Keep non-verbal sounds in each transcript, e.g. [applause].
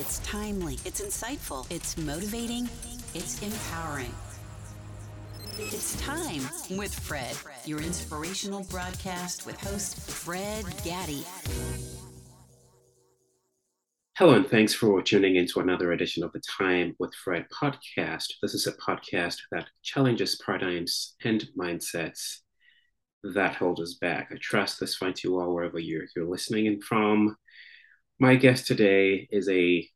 It's timely, it's insightful, it's motivating, it's empowering. It's time with Fred, your inspirational broadcast with host Fred Gaddy. Hello, and thanks for tuning in to another edition of the Time with Fred podcast. This is a podcast that challenges paradigms and mindsets that hold us back. I trust this finds you all wherever you're, you're listening in from. My guest today is a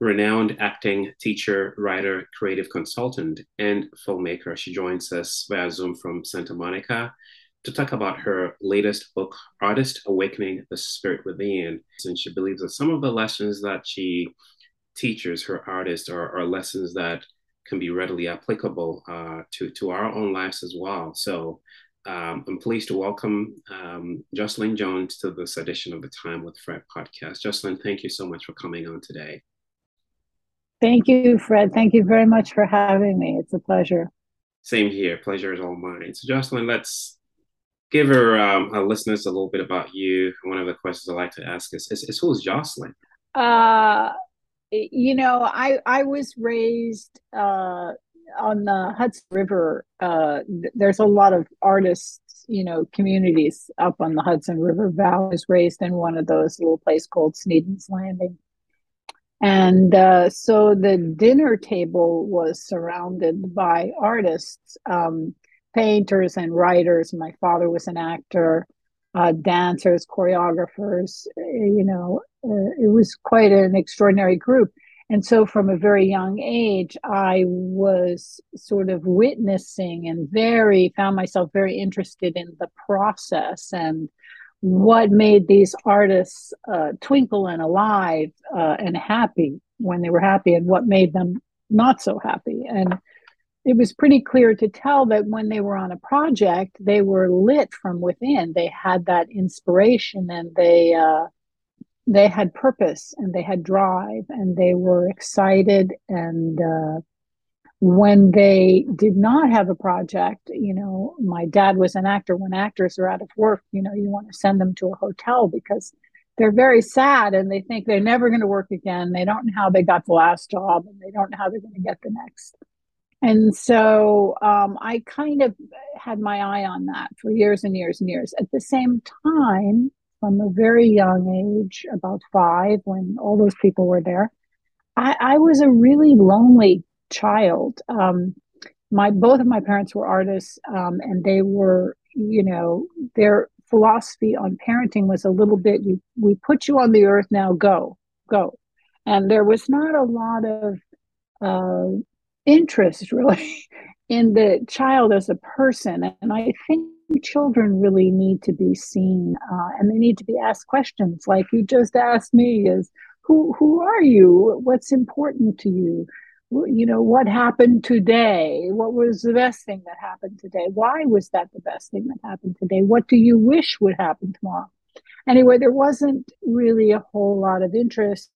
renowned acting teacher, writer, creative consultant, and filmmaker. She joins us via Zoom from Santa Monica to talk about her latest book, Artist Awakening the Spirit Within. And she believes that some of the lessons that she teaches her artists are, are lessons that can be readily applicable uh, to, to our own lives as well. So um, I'm pleased to welcome um, Jocelyn Jones to this edition of the Time with Fred podcast. Jocelyn, thank you so much for coming on today. Thank you, Fred. Thank you very much for having me. It's a pleasure. Same here. Pleasure is all mine. So, Jocelyn, let's give our, um, our listeners a little bit about you. One of the questions I like to ask is, is, is who's Jocelyn? Uh, you know, I I was raised uh, on the Hudson River, uh, there's a lot of artists, you know, communities up on the Hudson River Valley. I was raised in one of those little place called Sneden's Landing. And uh, so the dinner table was surrounded by artists, um, painters and writers. My father was an actor, uh, dancers, choreographers. You know, uh, it was quite an extraordinary group. And so from a very young age, I was sort of witnessing and very found myself very interested in the process and what made these artists uh, twinkle and alive uh, and happy when they were happy and what made them not so happy. And it was pretty clear to tell that when they were on a project, they were lit from within. They had that inspiration and they, uh, they had purpose and they had drive and they were excited. And uh, when they did not have a project you know my dad was an actor. When actors are out of work you know you want to send them to a hotel because they're very sad and they think they're never going to work again. They don't know how they got the last job and they don't know how they're going to get the next. And so um, i kind of had my eye on that for years and years and years. At the same time from a very young age, about five, when all those people were there. I, I was a really lonely child. Um, my both of my parents were artists, um, and they were, you know, their philosophy on parenting was a little bit: you, we put you on the earth, now go, go, and there was not a lot of uh, interest really [laughs] in the child as a person, and I think children really need to be seen uh, and they need to be asked questions like you just asked me is who who are you? What's important to you? You know what happened today? What was the best thing that happened today? Why was that the best thing that happened today? What do you wish would happen tomorrow? Anyway there wasn't really a whole lot of interest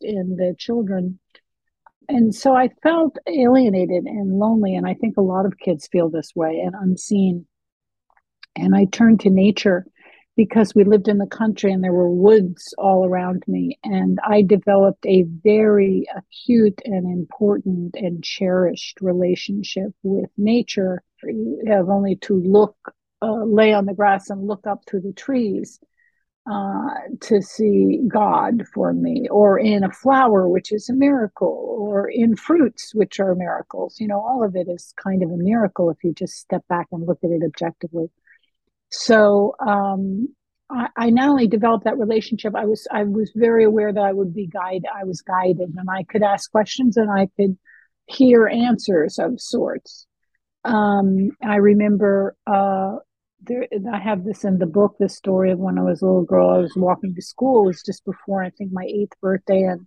in the children and so i felt alienated and lonely and i think a lot of kids feel this way and unseen and I turned to nature because we lived in the country and there were woods all around me. And I developed a very acute and important and cherished relationship with nature. You have only to look, uh, lay on the grass and look up through the trees uh, to see God for me, or in a flower, which is a miracle, or in fruits, which are miracles. You know, all of it is kind of a miracle if you just step back and look at it objectively. So um, I, I, not only developed that relationship, I was I was very aware that I would be guided. I was guided, and I could ask questions, and I could hear answers of sorts. Um, I remember uh, there, I have this in the book. This story of when I was a little girl. I was walking to school. It was just before I think my eighth birthday, and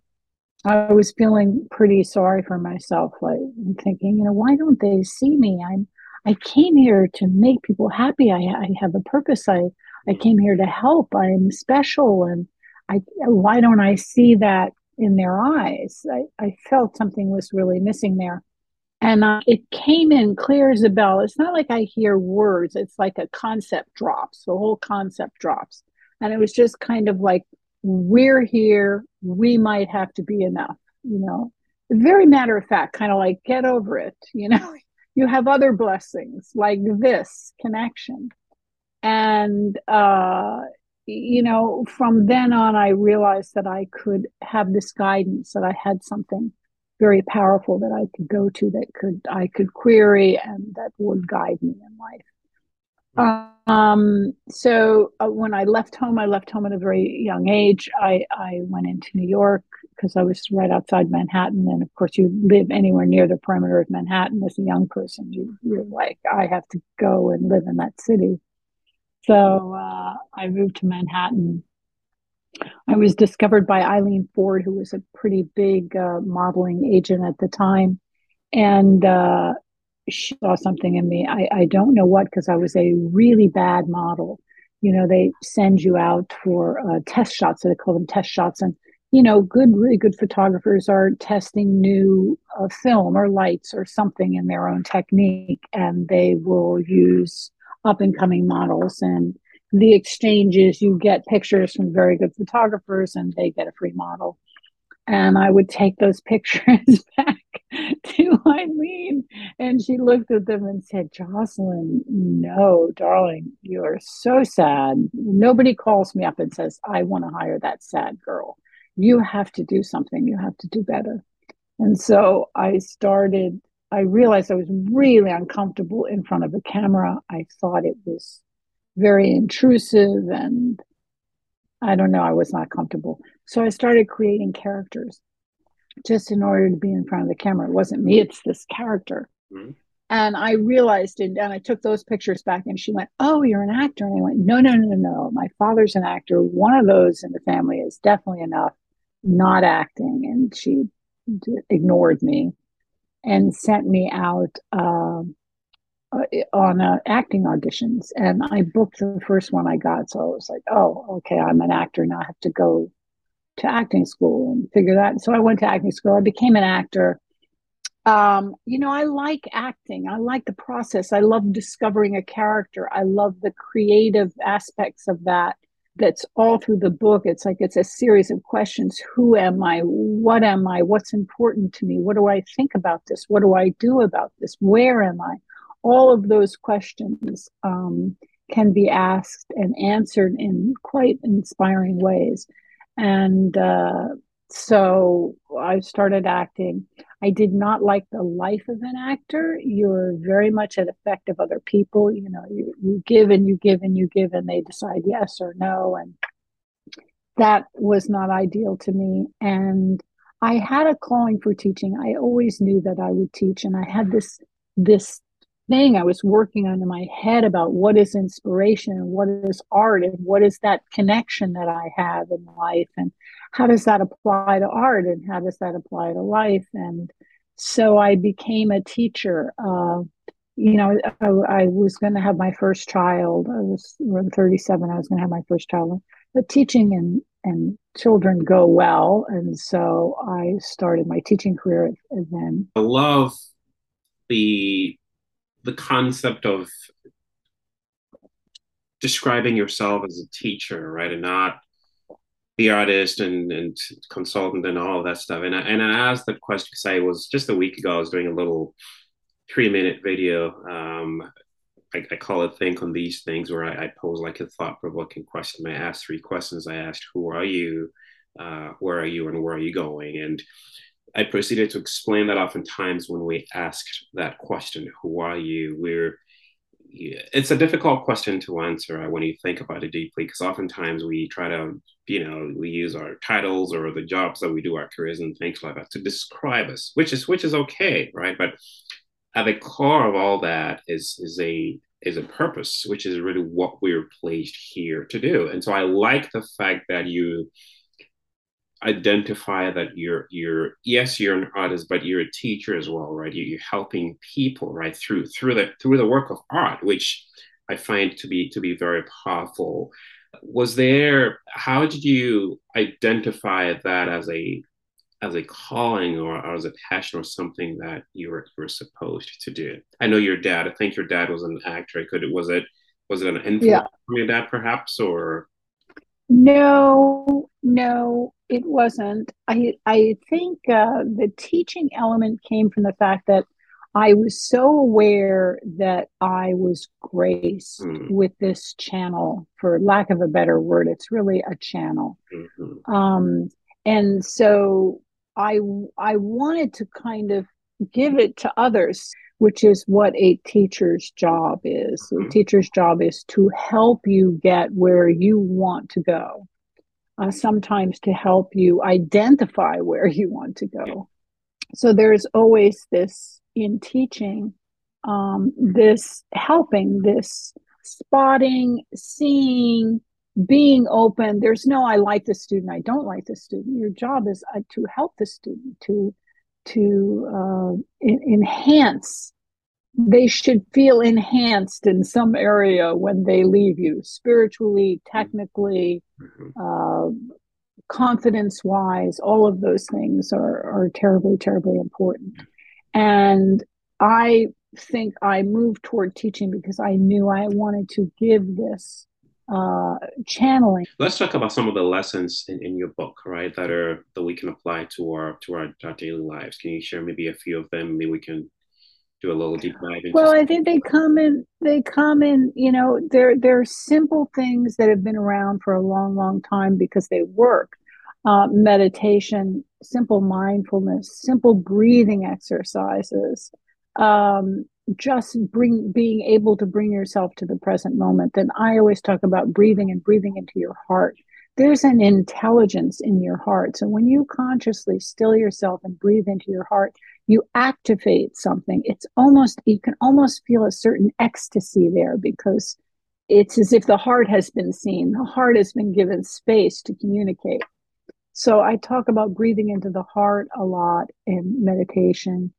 I was feeling pretty sorry for myself. Like thinking, you know, why don't they see me? I'm I came here to make people happy. I, I have a purpose. I, I came here to help. I'm special. And I, why don't I see that in their eyes? I, I felt something was really missing there. And uh, it came in clear as a bell. It's not like I hear words, it's like a concept drops. The whole concept drops. And it was just kind of like we're here. We might have to be enough, you know, very matter of fact, kind of like get over it, you know, [laughs] you have other blessings like this connection. And, uh, you know, from then on, I realized that I could have this guidance, that I had something very powerful that I could go to, that could I could query, and that would guide me in life. Um, so uh, when I left home, I left home at a very young age. I, I went into New York because I was right outside Manhattan. And of course, you live anywhere near the perimeter of Manhattan as a young person. You, you're like, I have to go and live in that city. So uh, I moved to Manhattan. I was discovered by Eileen Ford, who was a pretty big uh, modeling agent at the time. And uh, she saw something in me. I, I don't know what, because I was a really bad model. You know, they send you out for uh, test shots, so they call them test shots. And, you know, good, really good photographers are testing new uh, film or lights or something in their own technique, and they will use up and coming models. And the exchange is you get pictures from very good photographers, and they get a free model and I would take those [laughs] pictures back [laughs] to Eileen. And she looked at them and said, Jocelyn, no, darling, you are so sad. Nobody calls me up and says, I want to hire that sad girl. You have to do something, you have to do better. And so I started, I realized I was really uncomfortable in front of a camera. I thought it was very intrusive and I don't know, I was not comfortable. So I started creating characters just in order to be in front of the camera. It wasn't me, it's this character. Mm-hmm. And I realized it, and I took those pictures back, and she went, Oh, you're an actor. And I went, No, no, no, no. My father's an actor. One of those in the family is definitely enough, not acting. And she d- ignored me and sent me out um, uh, on uh, acting auditions. And I booked the first one I got. So I was like, Oh, okay, I'm an actor now. I have to go to acting school and figure that. So I went to acting school. I became an actor. Um, you know, I like acting. I like the process. I love discovering a character. I love the creative aspects of that. That's all through the book. It's like it's a series of questions. Who am I? What am I? What's important to me? What do I think about this? What do I do about this? Where am I? All of those questions um, can be asked and answered in quite inspiring ways. And uh, so I started acting. I did not like the life of an actor. You're very much at effect of other people. You know, you, you give and you give and you give, and they decide yes or no. And that was not ideal to me. And I had a calling for teaching. I always knew that I would teach, and I had this this thing I was working on in my head about what is inspiration and what is art and what is that connection that I have in life and how does that apply to art and how does that apply to life and so I became a teacher. Uh, you know, I, I was going to have my first child. I was 37. I was going to have my first child. But teaching and and children go well, and so I started my teaching career then. I love the the concept of describing yourself as a teacher, right, and not the artist and, and consultant and all that stuff. And I, and I asked that question because I was just a week ago, I was doing a little three minute video. Um, I, I, call it Think on These Things, where I, I pose like a thought provoking question. I asked three questions. I asked, Who are you? Uh, where are you? And where are you going? And I proceeded to explain that oftentimes when we ask that question, who are you? We're it's a difficult question to answer uh, when you think about it deeply, because oftentimes we try to, you know, we use our titles or the jobs that we do, our careers and things like that to describe us, which is which is okay, right? But at the core of all that is is a is a purpose, which is really what we're placed here to do. And so I like the fact that you identify that you're you're yes you're an artist but you're a teacher as well right? You're, helping people right through through the through the work of art which i find to be to be very powerful. Was there how did you identify that as a as a calling or, or as a passion or something that you were you were supposed to do? I know your dad i think your dad was an actor. Could it was it was it an influence yeah. from your dad perhaps or No, no, it wasn't. I I think uh, the teaching element came from the fact that I was so aware that I was graced mm. with this channel, for lack of a better word. It's really a channel. Mm-hmm. Um, and so I I wanted to kind of give it to others, which is what a teacher's job is. A mm-hmm. teacher's job is to help you get where you want to go. Uh, sometimes to help you identify where you want to go. So there's always this in teaching, um, this helping, this spotting, seeing, being open. There's no I like the student, I don't like the student. Your job is uh, to help the student to to uh, in- enhance. They should feel enhanced in some area when they leave you, spiritually, technically, mm-hmm. uh, confidence wise. All of those things are are terribly, terribly important. And I think I moved toward teaching because I knew I wanted to give this uh, channeling. Let's talk about some of the lessons in, in your book, right, that are that we can apply to our to our, our daily lives. Can you share maybe a few of them? Maybe we can do a little deep dive. well, I think they come in. They come in. You know, they're they're simple things that have been around for a long, long time because they work. Uh, meditation, simple mindfulness, simple breathing exercises, um, just bring being able to bring yourself to the present moment then i always talk about breathing and breathing into your heart. There's an intelligence in your heart. So when you consciously still yourself and breathe into your heart you activate something. It's almost you can almost feel a certain ecstasy there because it's as if the heart has been seen the heart has been given space to communicate. So i talk about breathing into the heart a lot in meditation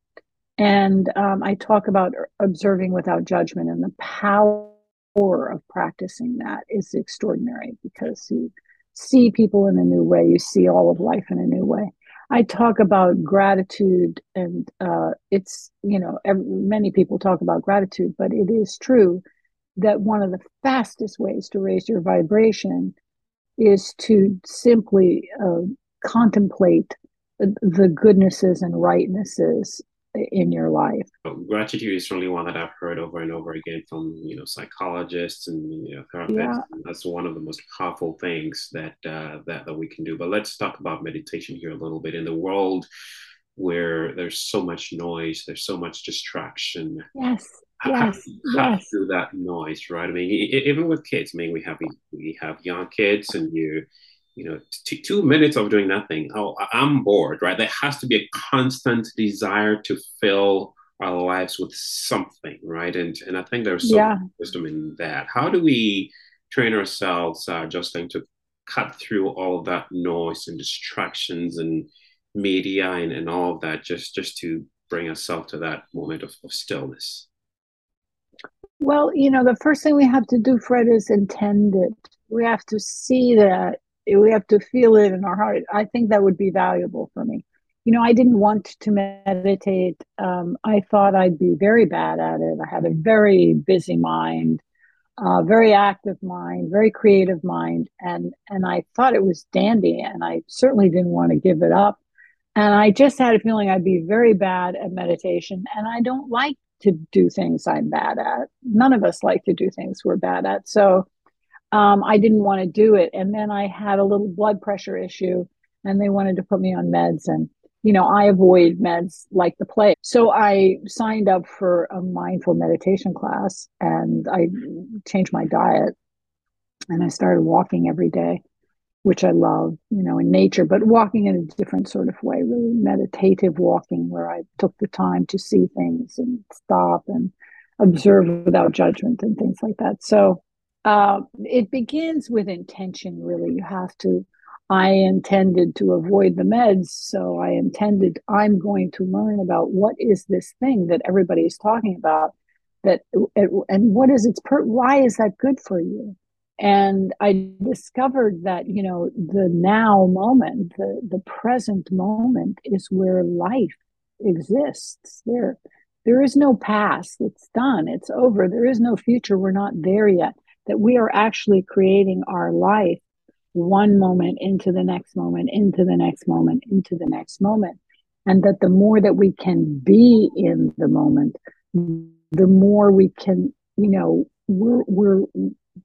and um, I talk about observing without judgment and the power of practicing that is extraordinary because you see people in a new way, you see all of life in a new way. I talk about gratitude, and uh, it's, you know, every, many people talk about gratitude, but it is true that one of the fastest ways to raise your vibration is to simply uh, contemplate the goodnesses and rightnesses in your life? Gratitude is certainly one that I've heard over and over again from you know psychologists and you know therapists. Yeah. That's one of the most powerful things that uh, that that we can do. But let's talk about meditation here a little bit. In the world where there's so much noise, there's so much distraction. Yes. Yes, yes. through that noise, right? I mean, even with kids, I mean, we have we have young kids, and you you know, t- two minutes of doing nothing. Oh, I'm bored, right? There has to be a constant desire to fill our lives with something, right? And and I think there's some yeah. wisdom in that. How do we train ourselves, uh, Jocelyn, to cut through all of that noise and distractions and media and, and all of that, just just to bring ourselves to that moment of, of stillness? Well, you know, the first thing we have to do, Fred, is intend it. We have to see that we have to feel it in our heart. I think that would be valuable for me. You know, I didn't want to meditate. Um, I thought I'd be very bad at it. I had a very busy mind, uh, very active mind, very creative mind, and and I thought it was dandy, and I certainly didn't want to give it up. And I just had a feeling I'd be very bad at meditation, and I don't like to do things I'm bad at. None of us like to do things we're bad at. So um, I didn't want to do it. And then I had a little blood pressure issue and they wanted to put me on meds. And, you know, I avoid meds like the plague. So I signed up for a mindful meditation class and I changed my diet and I started walking every day, which I love, you know, in nature, but walking in a different sort of way, really meditative walking where I took the time to see things and stop and observe without judgment and things like that. So, uh, it begins with intention, really. You have to. I intended to avoid the meds, so I intended I'm going to learn about what is this thing that everybody is talking about, that and what is its per, why is that good for you? And I discovered that you know the now moment, the the present moment, is where life exists. There, there is no past. It's done. It's over. There is no future. We're not there yet that we are actually creating our life one moment into the next moment, into the next moment, into the next moment. And that the more that we can be in the moment, the more we can, you know, we're, we're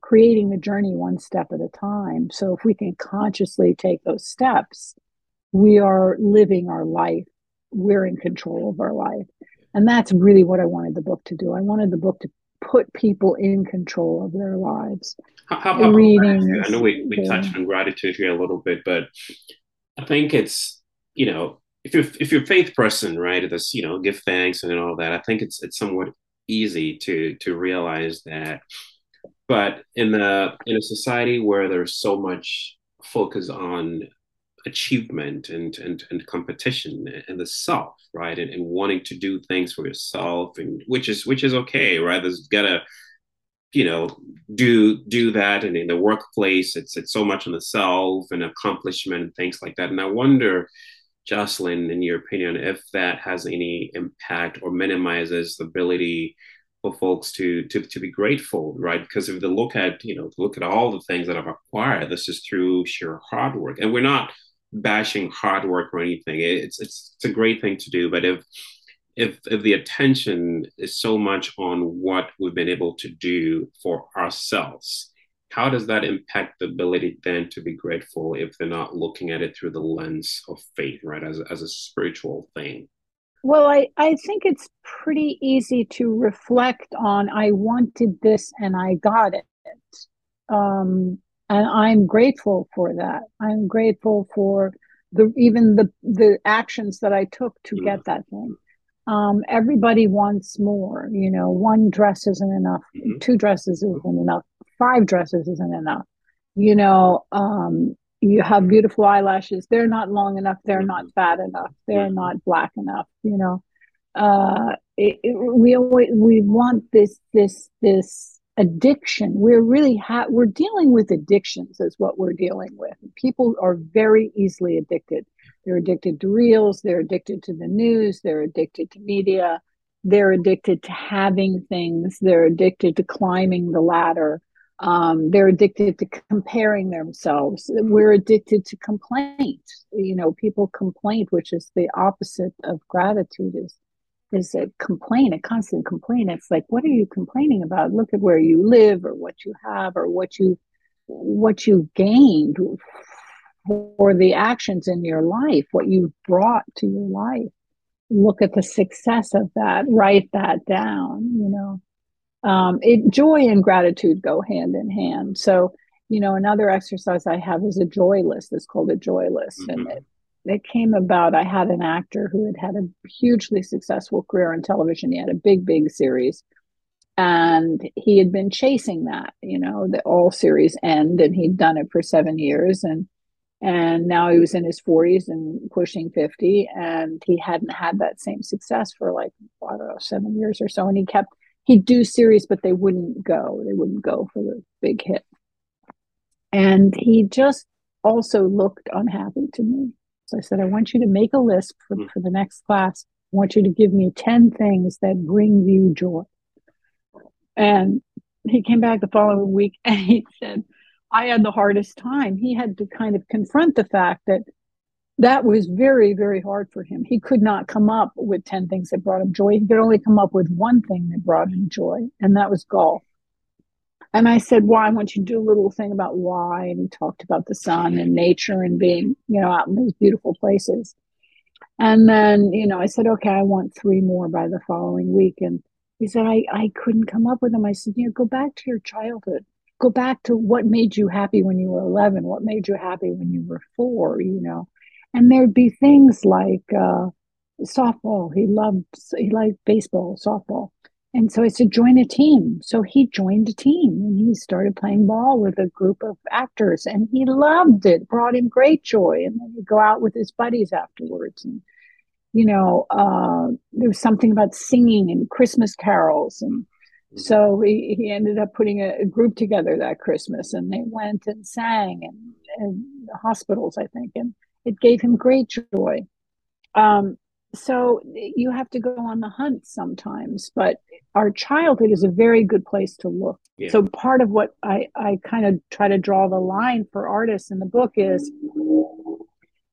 creating the journey one step at a time. So if we can consciously take those steps, we are living our life. We're in control of our life. And that's really what I wanted the book to do. I wanted the book to put people in control of their lives. How, how about reading? I know we, we touched on gratitude here a little bit, but I think it's, you know, if you're if you're a faith person, right, this, you know, give thanks and all that, I think it's it's somewhat easy to to realize that. But in the in a society where there's so much focus on achievement and and, and competition and the self right? And, and wanting to do things for yourself and which is which is okay right? There's gotta you know do do that. And in the workplace it's it's so much on the self and accomplishment and things like that. And i wonder jocelyn in your opinion if that has any impact or minimizes the ability for folks to to to be grateful, right? Because if they look at you know look at all the things that I've acquired, this is through sheer hard work, and we're not bashing hard work or anything. It's it's it's a great thing to do, but if if if the attention is so much on what we've been able to do for ourselves, how does that impact the ability then to be grateful if they're not looking at it through the lens of faith, right, as as a spiritual thing? Well, I, I think it's pretty easy to reflect on I wanted this and I got it. Um, and I'm grateful for that. I'm grateful for the even the the actions that I took to mm-hmm. get that thing. Um, everybody wants more. You know, one dress isn't enough. Mm-hmm. Two dresses isn't enough. Five dresses isn't enough. You know, um, you have beautiful eyelashes. They're not long enough. They're not mm-hmm. fat enough. They're mm-hmm. not black enough. You know, uh, it, it, we always we want this this this addiction. We're really ha- we're dealing with addictions is what we're dealing with. People are very easily addicted. They're addicted to reels they're addicted to the news they're addicted to media they're addicted to having things they're addicted to climbing the ladder um, they're addicted to comparing themselves. We're addicted to complaint you know people complain which is the opposite of gratitude is is a complaint, a constant complaint. It's like, what are you complaining about? Look at where you live or what you have or what you what you gained for the actions in your life, what you brought to your life. Look at the success of that, write that down, you know. Um, it joy and gratitude go hand in hand. So, you know, another exercise I have is a joy list. It's called a joy list. Mm-hmm. And it it came about i had an actor who had had a hugely successful career on television. He had a big big series. And he had been chasing that you know the all series end and he'd done it for seven years. And and now he was in his 40s and pushing 50 and he hadn't had that same success for like i don't know seven years or so. And he kept he'd do series but they wouldn't go. They wouldn't go for the big hit. And he just also looked unhappy to me so I said, I want you to make a list for, mm. for the next class. I want you to give me 10 things that bring you joy. And he came back the following week [laughs] and he said, I had the hardest time. He had to kind of confront the fact that that was very, very hard for him. He could not come up with 10 things that brought him joy. He could only come up with one thing that brought him joy, and that was golf. And I said, Why? I want you to do a little thing about why. And he talked about the sun and nature and being, you know, out in these beautiful places. And then, you know, I said, Okay, I want three more by the following week. And he said, I, I couldn't come up with them. I said, You know, go back to your childhood. Go back to what made you happy when you were 11, what made you happy when you were four, you know. And there'd be things like uh, softball. He loved, he liked baseball, softball and so I said, join a team. So he joined a team and he started playing ball with a group of actors and he loved it, brought him great joy. And then he'd go out with his buddies afterwards. And, you know, uh, there was something about singing and Christmas carols. And mm-hmm. so he, he ended up putting a, a group together that Christmas and they went and sang in, in hospitals, I think. And it gave him great joy. Um, so eh, you have to go on the hunt sometimes but our childhood is a very good place to look. Yeah. so part of what i i kind of try to draw the line for artists in the book is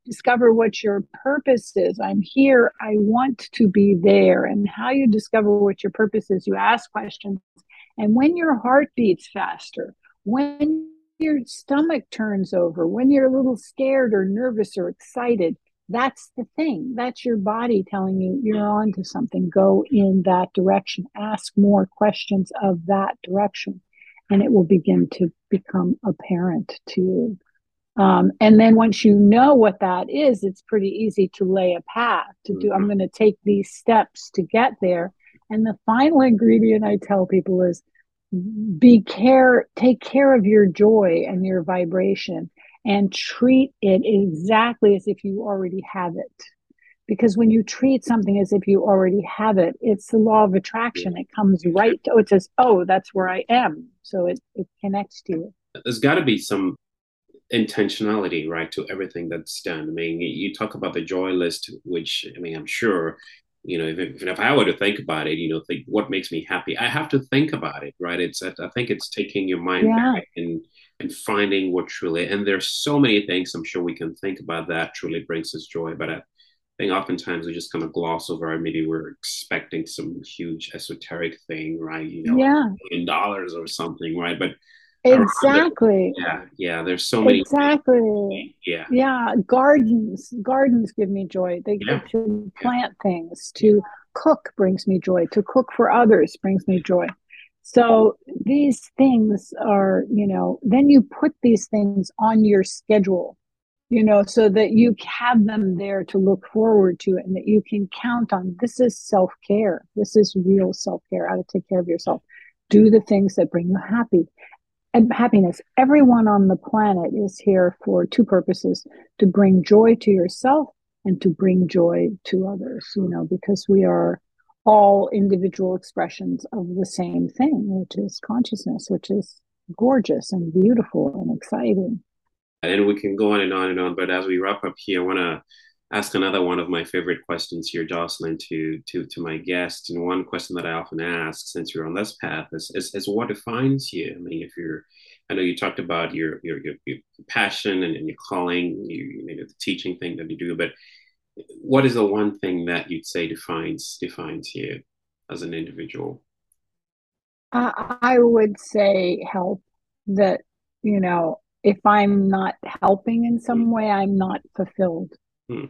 discover what your purpose is. I'm here. I want to be there. And how you discover what your purpose is you ask questions. And when your heart beats faster when your stomach turns over when you're a little scared or nervous or excited that's the thing. That's your body telling you you're on to something. Go in that direction. Ask more questions of that direction, and it will begin to become apparent to you. Um, and then once you know what that is, it's pretty easy to lay a path to do. I'm mm-hmm. going to take these steps to get there. And the final ingredient I tell people is be care, take care of your joy and your vibration and treat it exactly as if you already have it. Because when you treat something as if you already have it, it's the law of attraction. It comes right to, it says, oh, that's where I am. So it, it connects to you. There's got to be some intentionality, right, to everything that's done. I mean, you talk about the joy list, which, I mean, I'm sure you know, if, if I were to think about it, you know, think what makes me happy, I have to think about it, right? It's, I think it's taking your mind yeah. back and and finding what truly and there's so many things i'm sure we can think about that truly brings us joy but i think oftentimes we just kind of gloss over it maybe we're expecting some huge esoteric thing right? You know yeah. million dollars or something right? But exactly. yeah yeah there's so many exactly. Things. yeah. Yeah gardens gardens give me joy. They yeah. to plant yeah. things to cook brings me joy to cook for others brings me joy so these things are, you know, then you put these things on your schedule, you know, so that you have them there to look forward to and that you can count on. This is self care. This is real self care, how to take care of yourself. Do the things that bring you happy and happiness. Everyone on the planet is here for two purposes to bring joy to yourself and to bring joy to others, you know, because we are all individual expressions of the same thing, which is consciousness, which is gorgeous and beautiful and exciting. And we can go on and on and on, but as we wrap up here, I want to ask another one of my favorite questions here, Jocelyn, to to to my guest. And one question that I often ask, since you're on this path, is is, is what defines you? I mean, if you're I know you talked about your your your, your passion and, and your calling, you, you know, the teaching thing that you do, but what is the one thing that you'd say defines defines you as an individual? I would say help. That you know, if I'm not helping in some mm. way, I'm not fulfilled. Hmm.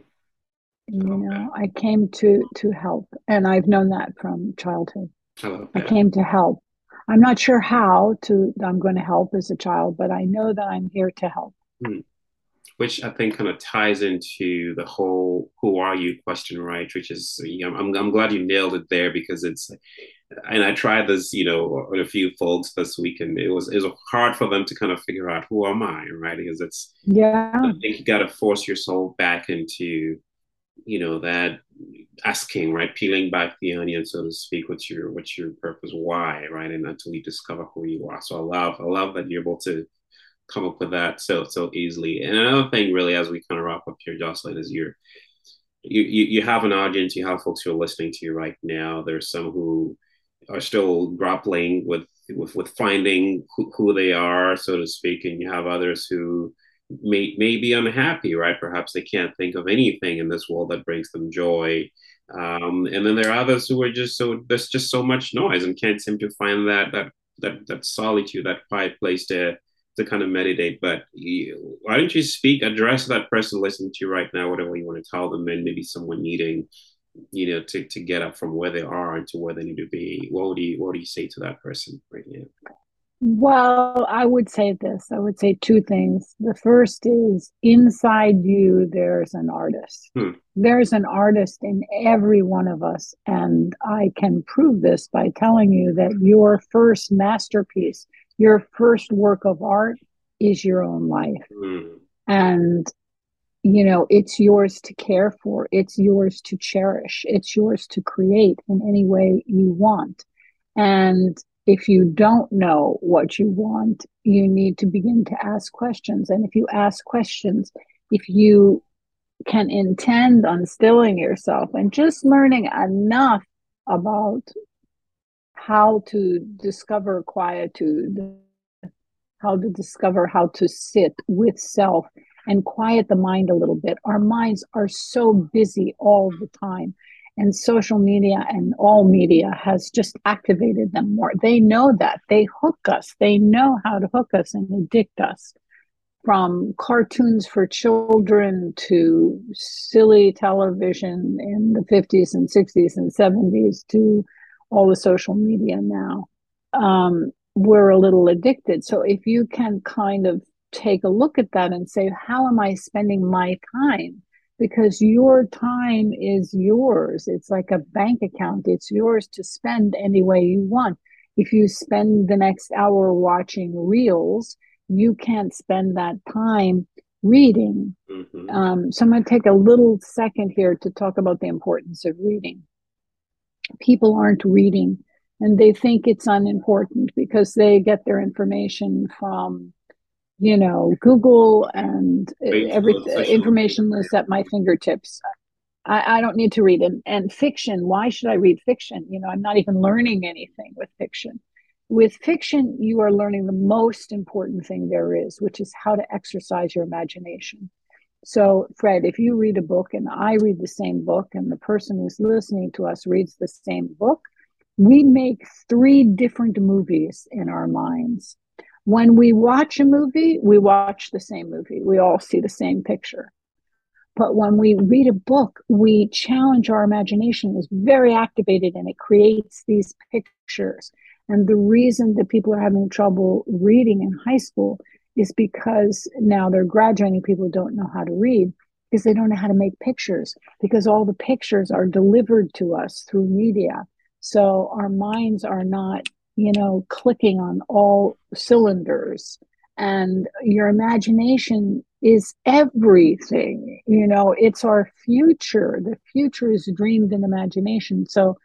You okay. know, I came to to help, and I've known that from childhood. I, I came to help. I'm not sure how to. I'm going to help as a child, but I know that I'm here to help. Hmm which I think kind of ties into the whole "Who are you?" question, right? Which is, you know, I'm I'm glad you nailed it there because it's, and I tried this, you know, with a few folks this week, and it was it was hard for them to kind of figure out who am I, right? Because it's yeah, I think you got to force yourself back into, you know, that asking, right, peeling back the onion, so to speak. What's your what's your purpose? Why, right? And until you discover who you are. So I love I love that you're able to come up with that so so easily. And another thing, really, as we kind of wrap up here, Jocelyn, is you're you, you you have an audience, you have folks who are listening to you right now. There's some who are still grappling with with with finding who, who they are, so to speak, and you have others who may may be unhappy, right? Perhaps they can't think of anything in this world that brings them joy. Um, and then there are others who are just so there's just so much noise and can't seem to find that that that that solitude, that quiet place to to kind of meditate. But you, why don't you speak, address that person listening to you right now, whatever you want to tell them, and maybe someone needing, you know, to, to get up from where they are and to where they need to be. What would you what do you say to that person right now? Well, I would say this. I would say two things. The first is inside you, there's an artist. Hmm. There's an artist in every one of us. And I can prove this by telling you that your first masterpiece your first work of art is your own life. Mm. And, you know, it's yours to care for, it's yours to cherish, it's yours to create in any way you want. And if you don't know what you want, you need to begin to ask questions. And if you ask questions, if you can intend on stilling yourself and just learning enough about how to discover quietude, how to discover how to sit with self and quiet the mind a little bit. Our minds are so busy all the time. And social media and all media has just activated them more. They know that. They hook us. They know how to hook us and addict us from cartoons for children to silly television in the 50s and 60s and 70s to all the social media now. Um, we're a little addicted. So if you can kind of take a look at that and say, how am I spending my time? Because your time is yours. It's like a bank account, it's yours to spend any way you want. If you spend the next hour watching reels, you can't spend that time reading. Mm-hmm. Um, so I'm going to take a little second here to talk about the importance of reading. People aren't reading and they think it's unimportant because they get their information from you know, Google and every information is at my fingertips. I, I don't need to read it. And fiction, why should I read fiction? You know, I'm not even learning anything with fiction. With fiction, you are learning the most important thing there is, which is how to exercise your imagination. So, Fred, if you read a book and I read the same book, and the person who's listening to us reads the same book, we make three different movies in our minds when we watch a movie, we watch the same movie. We all see the same picture. But when we read a book, we challenge our imagination is very activated and it creates these pictures. And the reason that people are having trouble reading in high school is because now they're graduating people don't know how to read because they don't know how to make pictures because all the pictures are delivered to us through media. So our minds are not you know, clicking on all cylinders. And your imagination is everything. You know, it's our future. The future is dreamed in imagination. So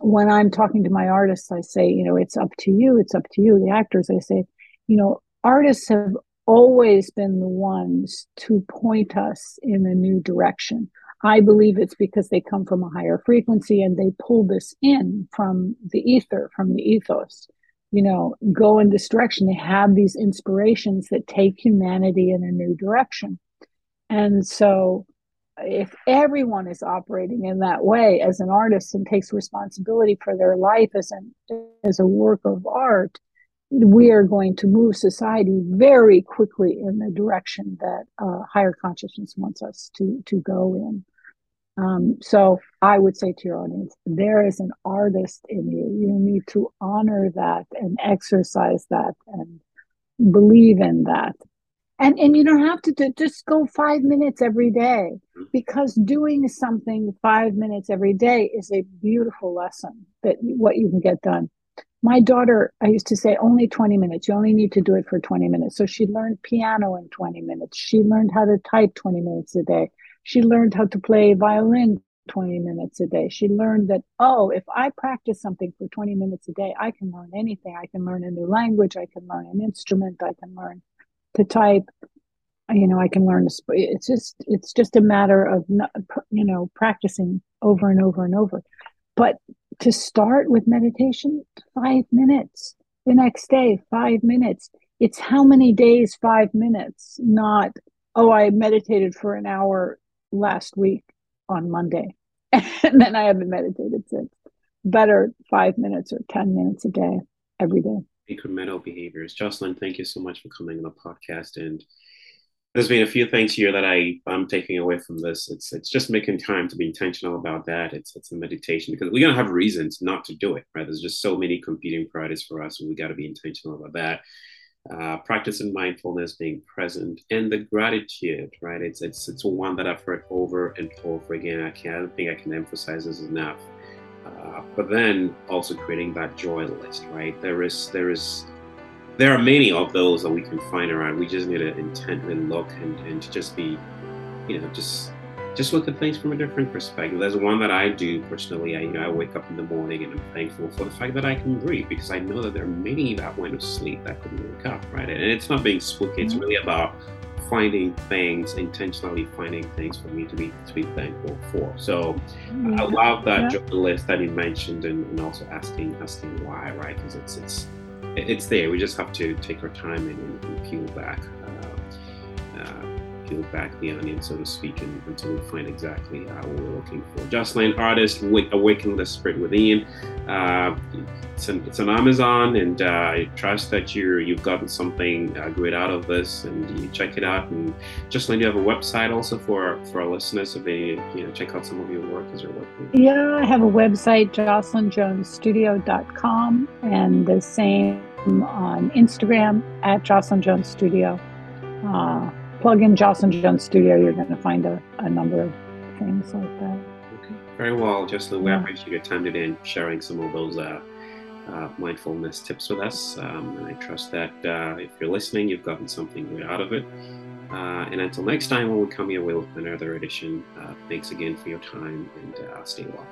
when I'm talking to my artists, I say, you know, it's up to you. It's up to you. The actors, I say, you know, artists have always been the ones to point us in a new direction. I believe it's because they come from a higher frequency and they pull this in from the ether, from the ethos. You know, go in this direction. They have these inspirations that take humanity in a new direction. And so, if everyone is operating in that way as an artist and takes responsibility for their life as an as a work of art, we are going to move society very quickly in the direction that uh, higher consciousness wants us to to go in. Um, so I would say to your audience, there is an artist in you. You need to honor that and exercise that and believe in that. And and you don't have to do, just go five minutes every day because doing something five minutes every day is a beautiful lesson that what you can get done my daughter, I used to say only 20 minutes. You only need to do it for 20 minutes. So she learned piano in 20 minutes. She learned how to type 20 minutes a day. She learned how to play violin 20 minutes a day. She learned that, oh, if I practice something for 20 minutes a day, I can learn anything. I can learn a new language. I can learn an instrument. I can learn to type. You know, I can learn. To, it's just, it's just a matter of, not, you know, practicing over and over and over. But to start with meditation, five minutes. The next day, five minutes. It's how many days, five minutes, not, oh, I meditated for an hour last week on Monday. [laughs] and then I haven't meditated since. Better five minutes or 10 minutes a day, every day. Incremental behaviors. Jocelyn, thank you so much for coming on the podcast and there's been a few things here that I I'm taking away from this. It's it's just making time to be intentional about that. It's it's a meditation because we're gonna have reasons not to do it, right? There's just so many competing priorities for us, and we got to be intentional about that. Uh, practicing mindfulness, being present, and the gratitude, right? It's it's it's one that I've heard over and over again. I can't I don't think I can emphasize this enough. Uh, but then also creating that joy list, right? There is there is there are many of those that we can find around. We just need to intently look and, and to just be, you know, just just look at things from a different perspective. There's one that I do personally. I, you know, I wake up in the morning and I'm thankful for the fact that I can breathe because I know that there are many that went to sleep that couldn't wake up, right? And it's not being spooky. It's mm-hmm. really about finding things intentionally finding things for me to be to be thankful for so yeah. i love that yeah. list that you mentioned and, and also asking asking why right because it's it's it's there we just have to take our time and, and peel back uh, uh, peel back the onion so to speak and, until we find exactly uh, what we're looking for jocelyn artist awaken the spirit within uh, it's, an, it's on Amazon, and uh, I trust that you you've gotten something uh, great out of this, and you check it out. And just like you have a website also for for our listeners, if they you know check out some of your work as you're working. Yeah, I have a website, jocelynjonesstudio.com, and the same on Instagram at Jocelyn Jones Studio. Uh, plug in Jocelyn Jones Studio, you're going to find a, a number of things like that. Okay, very well, Jocelyn. We yeah. appreciate your time today and sharing some of those. Uh, uh, mindfulness tips with us. Um, and I trust that uh, if you're listening, you've gotten something good out of it. Uh, and until next time, when we come your way with another edition, uh, thanks again for your time and uh, stay well.